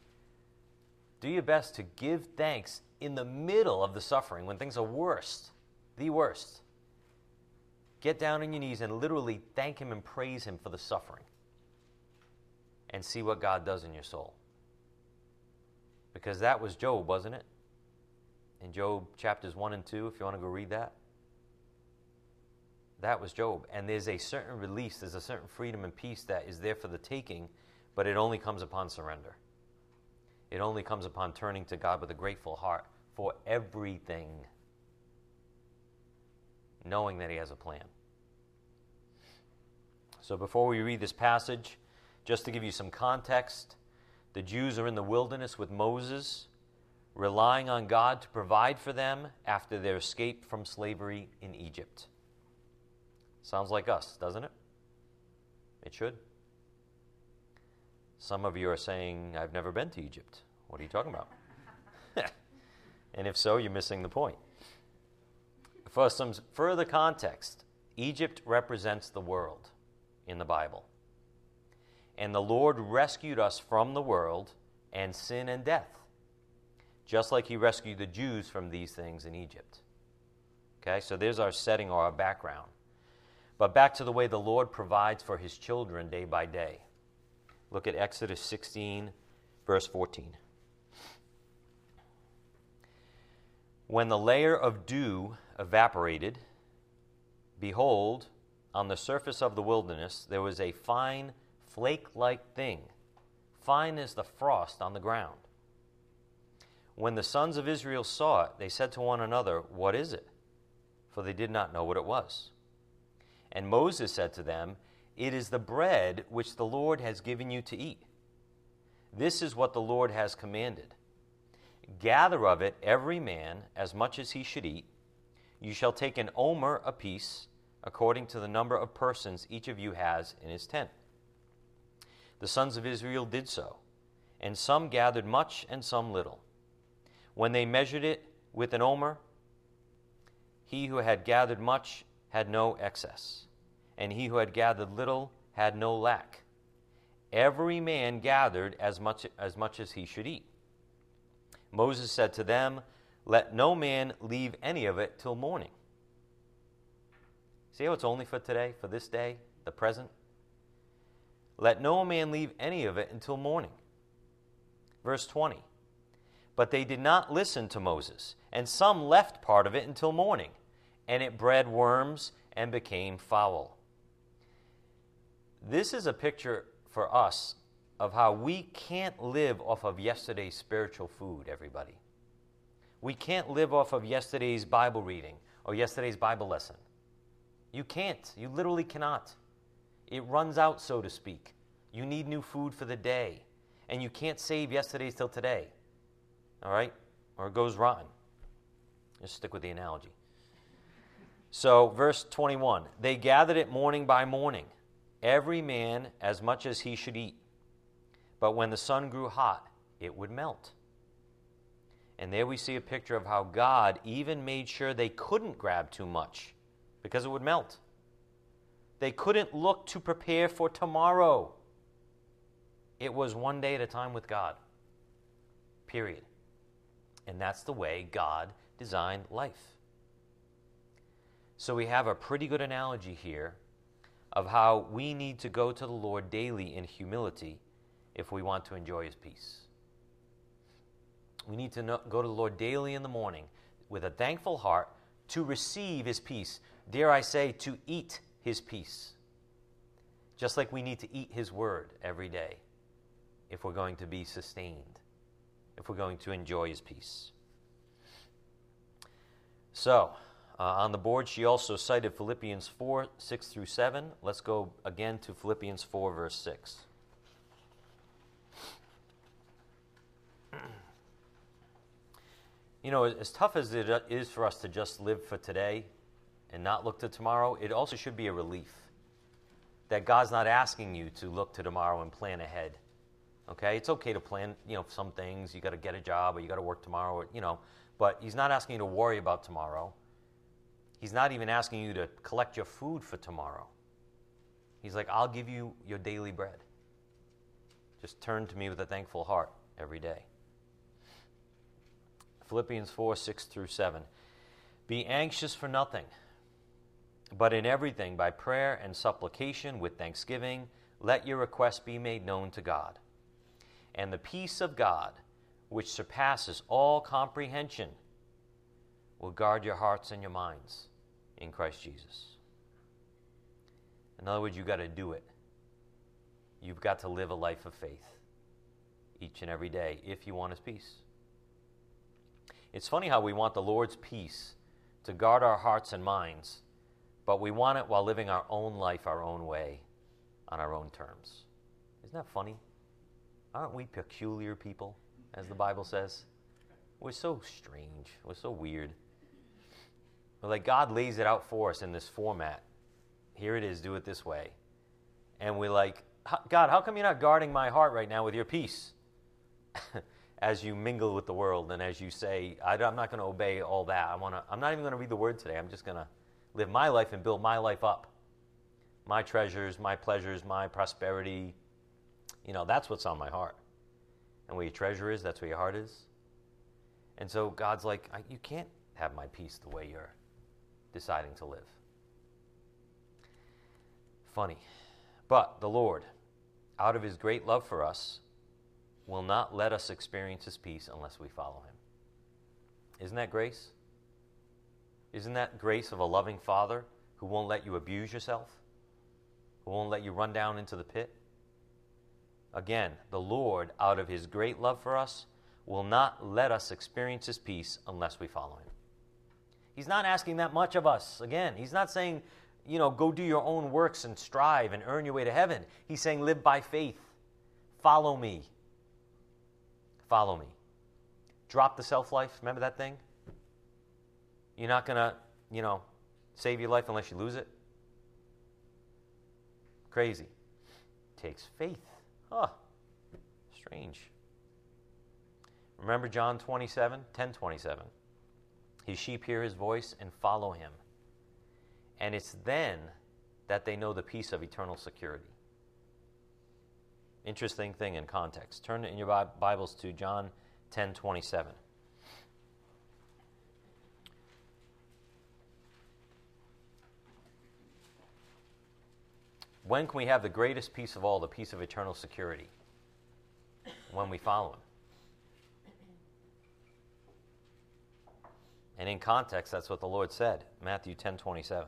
do your best to give thanks in the middle of the suffering when things are worst, the worst. Get down on your knees and literally thank Him and praise Him for the suffering and see what God does in your soul. Because that was Job, wasn't it? In Job chapters 1 and 2, if you want to go read that. That was Job. And there's a certain release, there's a certain freedom and peace that is there for the taking, but it only comes upon surrender. It only comes upon turning to God with a grateful heart for everything, knowing that He has a plan. So before we read this passage, just to give you some context, the Jews are in the wilderness with Moses relying on God to provide for them after their escape from slavery in Egypt. Sounds like us, doesn't it? It should. Some of you are saying, I've never been to Egypt. What are you talking about? [LAUGHS] and if so, you're missing the point. For some further context, Egypt represents the world in the Bible. And the Lord rescued us from the world and sin and death, just like He rescued the Jews from these things in Egypt. Okay, so there's our setting or our background. But back to the way the Lord provides for His children day by day. Look at Exodus 16, verse 14. When the layer of dew evaporated, behold, on the surface of the wilderness there was a fine flake like thing, fine as the frost on the ground. When the sons of Israel saw it, they said to one another, What is it? For they did not know what it was. And Moses said to them, It is the bread which the Lord has given you to eat. This is what the Lord has commanded. Gather of it every man as much as he should eat. You shall take an omer apiece, according to the number of persons each of you has in his tent. The sons of Israel did so, and some gathered much and some little. When they measured it with an omer, he who had gathered much had no excess, and he who had gathered little had no lack. Every man gathered as much as, much as he should eat. Moses said to them, Let no man leave any of it till morning. See how it's only for today, for this day, the present? Let no man leave any of it until morning. Verse 20. But they did not listen to Moses, and some left part of it until morning, and it bred worms and became foul. This is a picture for us of how we can't live off of yesterday's spiritual food, everybody. We can't live off of yesterday's Bible reading or yesterday's Bible lesson. You can't. You literally cannot. It runs out, so to speak. You need new food for the day. And you can't save yesterday's till today. All right? Or it goes rotten. Just stick with the analogy. So, verse 21 They gathered it morning by morning, every man as much as he should eat. But when the sun grew hot, it would melt. And there we see a picture of how God even made sure they couldn't grab too much because it would melt. They couldn't look to prepare for tomorrow. It was one day at a time with God. Period. And that's the way God designed life. So we have a pretty good analogy here of how we need to go to the Lord daily in humility if we want to enjoy His peace. We need to know, go to the Lord daily in the morning with a thankful heart to receive His peace. Dare I say, to eat His peace. Just like we need to eat His word every day if we're going to be sustained, if we're going to enjoy His peace. So, uh, on the board, she also cited Philippians 4 6 through 7. Let's go again to Philippians 4, verse 6. [CLEARS THROAT] You know, as tough as it is for us to just live for today and not look to tomorrow, it also should be a relief that God's not asking you to look to tomorrow and plan ahead. Okay? It's okay to plan, you know, some things. You got to get a job or you got to work tomorrow, or, you know, but He's not asking you to worry about tomorrow. He's not even asking you to collect your food for tomorrow. He's like, I'll give you your daily bread. Just turn to me with a thankful heart every day. Philippians 4 6 through 7. Be anxious for nothing, but in everything, by prayer and supplication with thanksgiving, let your requests be made known to God. And the peace of God, which surpasses all comprehension, will guard your hearts and your minds in Christ Jesus. In other words, you've got to do it. You've got to live a life of faith each and every day if you want His peace. It's funny how we want the Lord's peace to guard our hearts and minds, but we want it while living our own life our own way on our own terms. Isn't that funny? Aren't we peculiar people, as the Bible says? We're so strange. We're so weird. But like God lays it out for us in this format. Here it is, do it this way. And we're like, God, how come you're not guarding my heart right now with your peace? [LAUGHS] as you mingle with the world and as you say, I, am not going to obey all that. I wanna, I'm not even going to read the word today. I'm just going to live my life and build my life up. My treasures, my pleasures, my prosperity. You know, that's what's on my heart. And where your treasure is, that's where your heart is. And so God's like, you can't have my peace the way you're deciding to live. Funny. But the Lord, out of his great love for us, will not let us experience his peace unless we follow him. Isn't that grace? Isn't that grace of a loving father who won't let you abuse yourself? Who won't let you run down into the pit? Again, the Lord, out of his great love for us, will not let us experience his peace unless we follow him. He's not asking that much of us. Again, he's not saying, you know, go do your own works and strive and earn your way to heaven. He's saying, live by faith. Follow me. Follow me. Drop the self life. Remember that thing? You're not going to, you know, save your life unless you lose it. Crazy. Takes faith. Huh. Strange. Remember John 27, 10 27. His sheep hear his voice and follow him. And it's then that they know the peace of eternal security. Interesting thing in context. Turn in your Bibles to John 10 27. When can we have the greatest peace of all, the peace of eternal security? When we follow Him. And in context, that's what the Lord said, Matthew 10 27.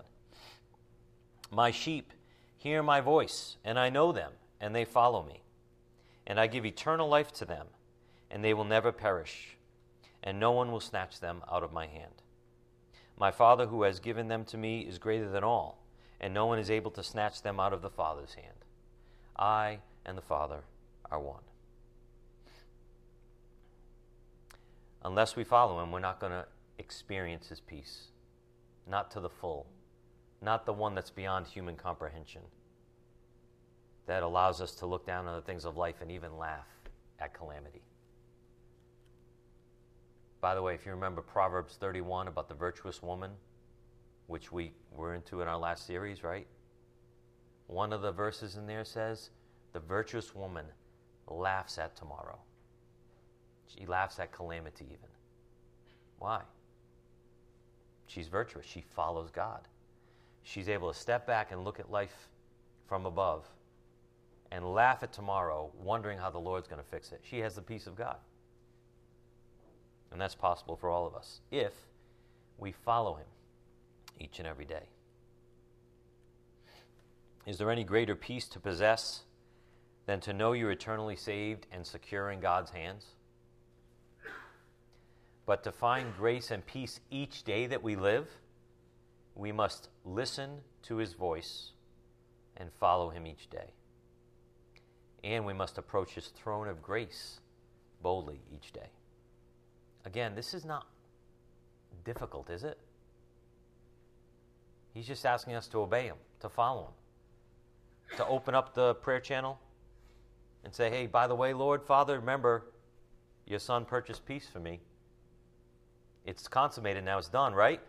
My sheep hear my voice, and I know them, and they follow me and I give eternal life to them, and they will never perish, and no one will snatch them out of my hand. My Father who has given them to me is greater than all, and no one is able to snatch them out of the Father's hand. I and the Father are one. Unless we follow him, we're not going to experience his peace. Not to the full, not the one that's beyond human comprehension that allows us to look down on the things of life and even laugh at calamity. By the way, if you remember Proverbs 31 about the virtuous woman, which we were into in our last series, right? One of the verses in there says, The virtuous woman laughs at tomorrow. She laughs at calamity, even. Why? She's virtuous. She follows God. She's able to step back and look at life from above and laugh at tomorrow, wondering how the Lord's going to fix it. She has the peace of God. And that's possible for all of us if we follow Him each and every day. Is there any greater peace to possess than to know you're eternally saved and secure in God's hands? But to find grace and peace each day that we live, we must listen to His voice and follow Him each day and we must approach his throne of grace boldly each day. Again, this is not difficult, is it? He's just asking us to obey him, to follow him, to open up the prayer channel and say, hey, by the way, Lord, Father, remember, your son purchased peace for me. It's consummated, now it's done, right?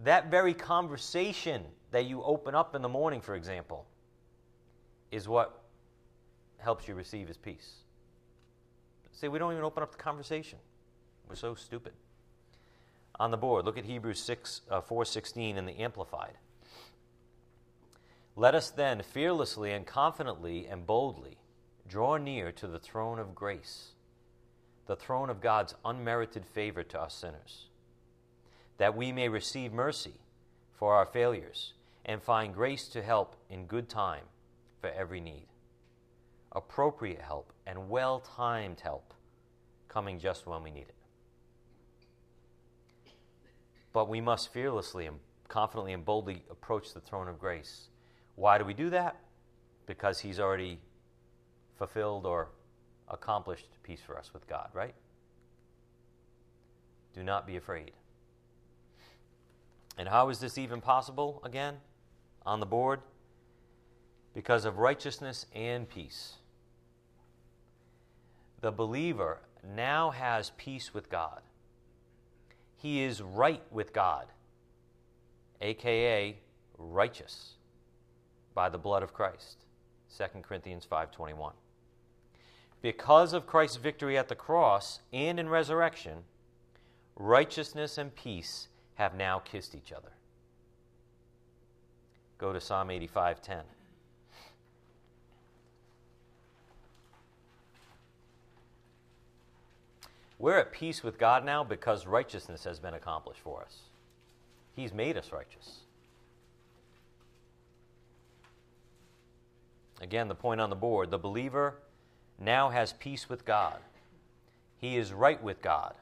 That very conversation that you open up in the morning, for example, is what helps you receive his peace. See, we don't even open up the conversation. We're so stupid. On the board, look at Hebrews 6, uh, 4.16 in the Amplified. Let us then fearlessly and confidently and boldly draw near to the throne of grace, the throne of God's unmerited favor to us sinners, that we may receive mercy for our failures and find grace to help in good time for every need appropriate help, and well timed help coming just when we need it. But we must fearlessly and confidently and boldly approach the throne of grace. Why do we do that? Because He's already fulfilled or accomplished peace for us with God, right? Do not be afraid. And how is this even possible again? On the board? Because of righteousness and peace the believer now has peace with God. He is right with God, aka righteous by the blood of Christ. 2 Corinthians 5:21. Because of Christ's victory at the cross and in resurrection, righteousness and peace have now kissed each other. Go to Psalm 85:10. We're at peace with God now because righteousness has been accomplished for us. He's made us righteous. Again, the point on the board the believer now has peace with God. He is right with God,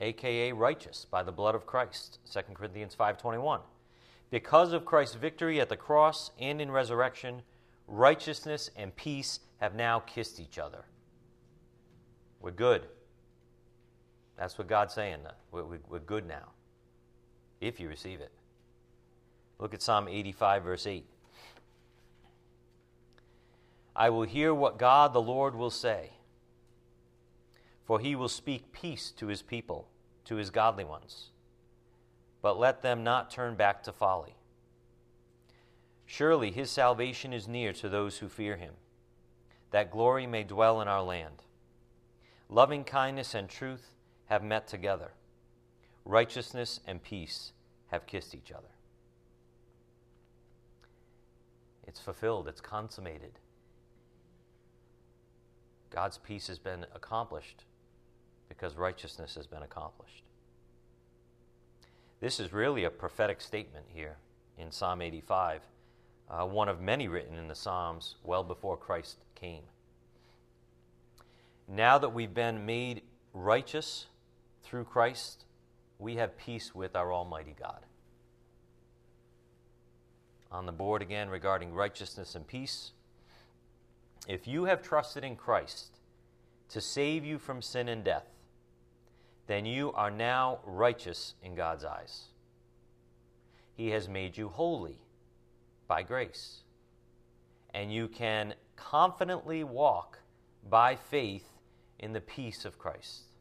aka righteous by the blood of Christ. 2 Corinthians 5:21. Because of Christ's victory at the cross and in resurrection, righteousness and peace have now kissed each other. We're good. That's what God's saying. We're, good now, if you receive it. Look at Psalm 85, verse 8. I will hear what God the Lord will say, for he will speak peace to his people, to his godly ones. But let them not turn back to folly. Surely his salvation is near to those who fear him, that glory may dwell in our land. Loving kindness and truth have met together, righteousness and peace have kissed each other. It's fulfilled, it's consummated. God's peace has been accomplished because righteousness has been accomplished. This is really a prophetic statement here in Psalm 85, uh, one of many written in the Psalms well before Christ came. Now that we've been made righteous through Christ, we have peace with our Almighty God. On the board again regarding righteousness and peace. If you have trusted in Christ to save you from sin and death, then you are now righteous in God's eyes. He has made you holy by grace. And you can confidently walk by faith in the peace of Christ.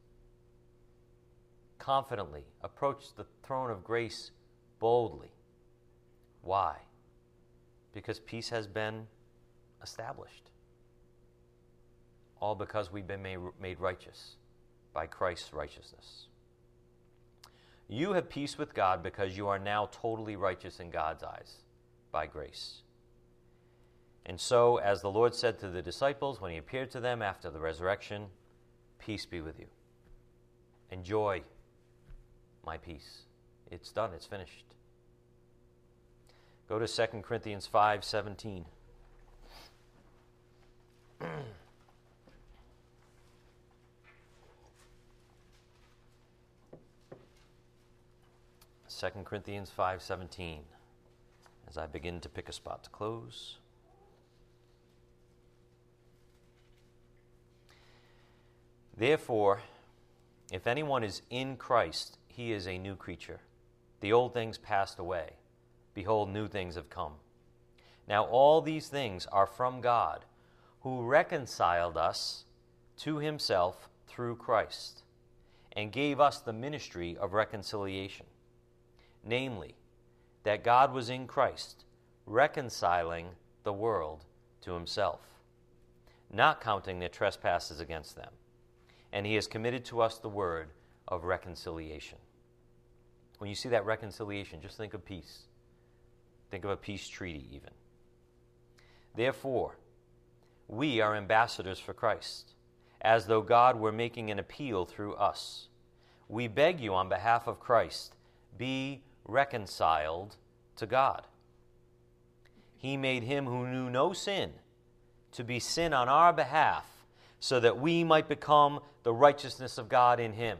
Confidently approach the throne of grace boldly. Why? Because peace has been established all because we've been made, righteous by Christ's righteousness. You have peace with God because you are now totally righteous in God's eyes by grace. And so, as the Lord said to the disciples when he appeared to them after the resurrection, peace be with you. Enjoy my peace. It's done, it's finished. Go to 2 Corinthians 5 17. [CLEARS THROAT] 2 Corinthians 5:17 as I begin to pick a spot to close. Therefore, if anyone is in Christ, he is a new creature. The old things passed away. Behold, new things have come. Now, all these things are from God, who reconciled us to himself through Christ, and gave us the ministry of reconciliation namely, that God was in Christ, reconciling the world to himself, not counting their trespasses against them. And he has committed to us the word of reconciliation. When you see that reconciliation, just think of peace. Think of a peace treaty, even. Therefore, we are ambassadors for Christ, as though God were making an appeal through us. We beg you on behalf of Christ, be reconciled to God. He made him who knew no sin to be sin on our behalf so that we might become the righteousness of God in him.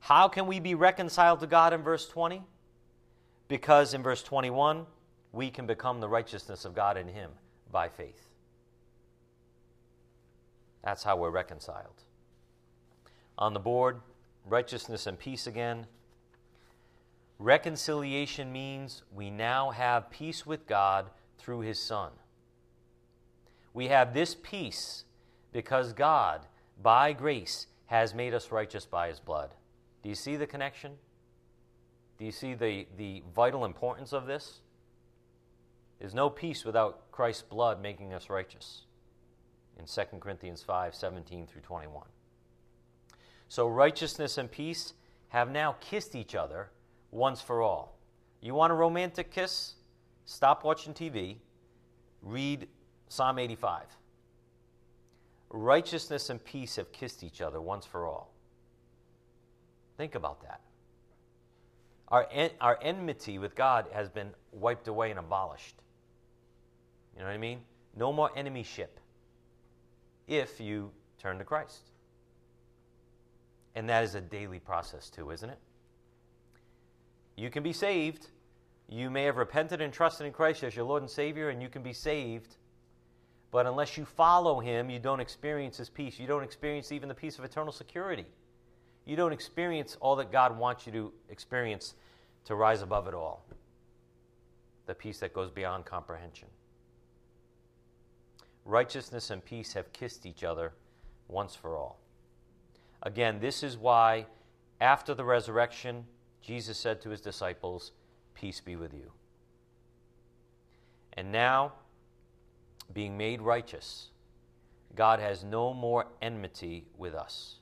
How can we be reconciled to God in verse 20? Because in verse 21, we can become the righteousness of God in him by faith. That's how we're reconciled. On the board, righteousness and peace again. Reconciliation means we now have peace with God through His Son. We have this peace because God, by grace has made us righteous by his blood. Do you see the connection? Do you see the, the vital importance of this? There's no peace without Christ's blood making us righteous in 2 Corinthians 5 17 through 21. So righteousness and peace have now kissed each other once for all. You want a romantic kiss? Stop watching TV, read Psalm 85. Righteousness and peace have kissed each other once for all. Think about that. Our, en- our enmity with God has been wiped away and abolished. You know what I mean? No more enemyship if you turn to Christ. And that is a daily process, too, isn't it? You can be saved. You may have repented and trusted in Christ as your Lord and Savior, and you can be saved. But unless you follow Him, you don't experience His peace. You don't experience even the peace of eternal security. You don't experience all that God wants you to experience to rise above it all the peace that goes beyond comprehension. Righteousness and peace have kissed each other once for all. Again, this is why after the resurrection, Jesus said to his disciples, Peace be with you. And now, being made righteous, God has no more enmity with us.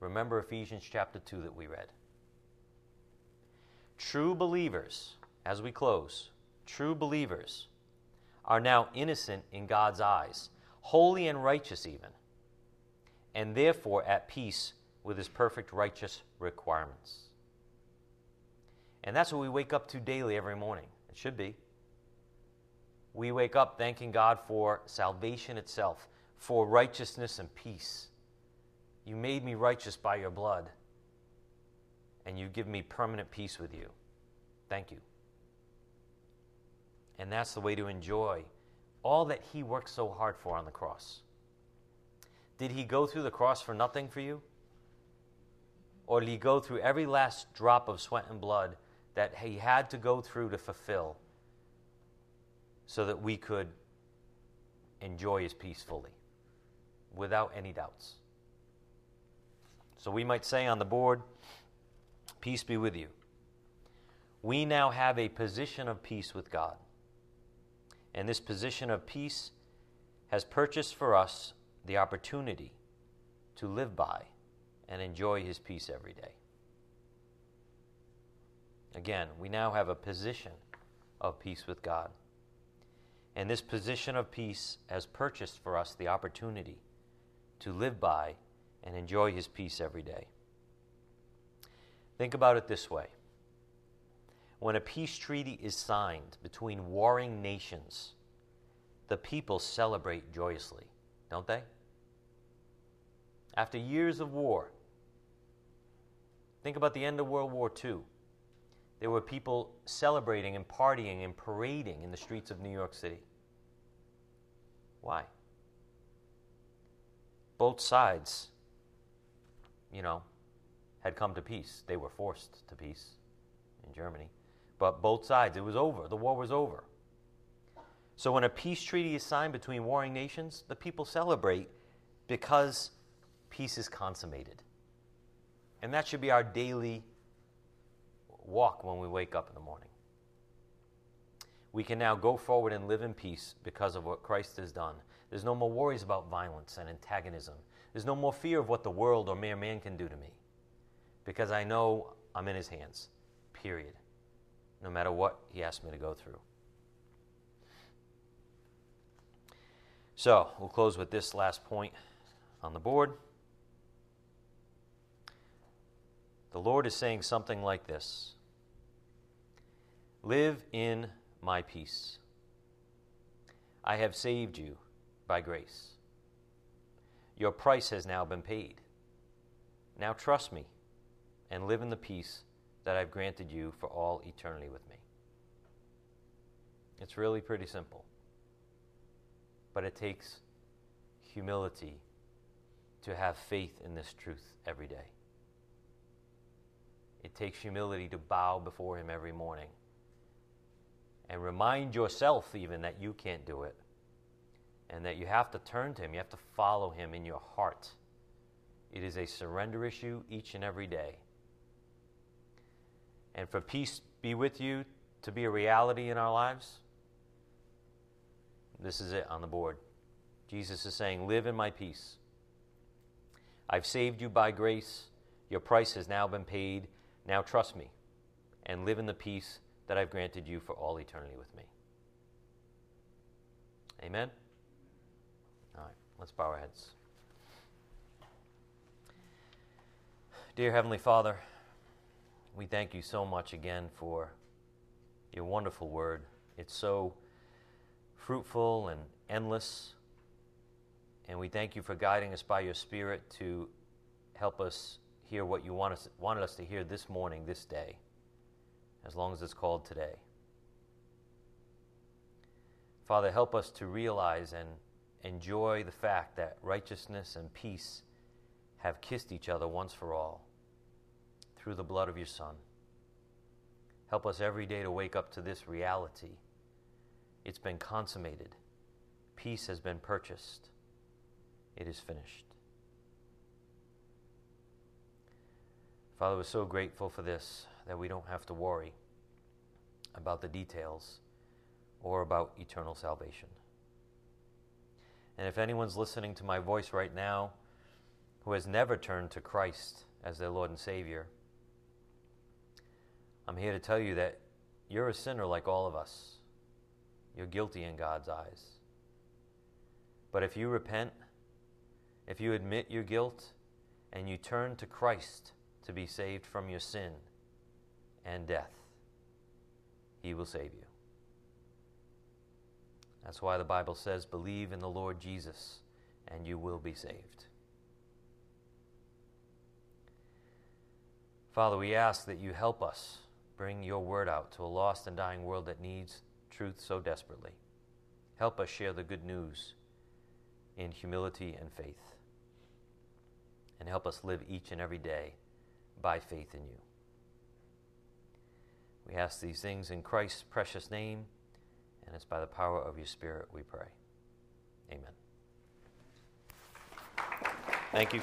Remember Ephesians chapter 2 that we read. True believers, as we close, true believers are now innocent in God's eyes, holy and righteous even, and therefore at peace with his perfect righteous requirements. And that's what we wake up to daily every morning. It should be. We wake up thanking God for salvation itself, for righteousness and peace. You made me righteous by your blood, and you give me permanent peace with you. Thank you. And that's the way to enjoy all that He worked so hard for on the cross. Did He go through the cross for nothing for you? Or did He go through every last drop of sweat and blood that He had to go through to fulfill so that we could enjoy His peace fully without any doubts? So we might say on the board, Peace be with you. We now have a position of peace with God. And this position of peace has purchased for us the opportunity to live by and enjoy His peace every day. Again, we now have a position of peace with God. And this position of peace has purchased for us the opportunity to live by and enjoy His peace every day. Think about it this way when a peace treaty is signed between warring nations, the people celebrate joyously, don't they? After years of war, think about the end of World War II. There were people celebrating and partying and parading in the streets of New York City. Why? Both sides, you know, had come to peace. They were forced to peace in Germany. But both sides, it was over. The war was over. So when a peace treaty is signed between warring nations, the people celebrate because peace is consummated. And that should be our daily walk when we wake up in the morning. We can now go forward and live in peace because of what Christ has done. There's no more worries about violence and antagonism. There's no more fear of what the world or mere man can do to me because I know I'm in his hands, period no matter what He asks me to go through. So, we'll close with this last point on the board. The Lord is saying something like this Live in my peace. I have saved you by grace. Your price has now been paid. Now trust me and live in the peace that I've granted you for all eternity with me. It's really pretty simple. But it takes humility to have faith in this truth every day. It takes humility to bow before Him every morning and remind yourself, even, that you can't do it and that you have to turn to Him. You have to follow Him in your heart It is a surrender issue each and every day. And for peace be with you to be a reality in our lives, this is it on the board. Jesus is saying, Live in my peace. I've saved you by grace. Your price has now been paid. Now trust me and live in the peace that I've granted you for all eternity with me. Amen? Let's bow our heads. Dear Heavenly Father, we thank you so much again for your wonderful word. It's so fruitful and endless. And we thank you for guiding us by your Spirit to help us hear what you want us, wanted us to hear this morning, this day, as long as it's called today. Father, help us to realize and enjoy the fact that righteousness and peace have kissed each other once for all through the blood of your Son. Help us every day to wake up to this reality. It's been consummated, peace has been purchased, it is finished. Father, we're so grateful for this that we don't have to worry about the details or about eternal salvation. And if anyone's listening to my voice right now who has never turned to Christ as their Lord and Savior, I'm here to tell you that you're a sinner like all of us. You're guilty in God's eyes. But if you repent, if you admit your guilt, and you turn to Christ to be saved from your sin and death, He will save you. That's why the Bible says, believe in the Lord Jesus, and you will be saved. Father, we ask that you help us bring your word out to a lost and dying world that needs truth so desperately. Help us share the good news in humility and faith. And help us live each and every day by faith in you. We ask these things in Christ's precious name, and it's by the power of your Spirit we pray. Amen. Thank you.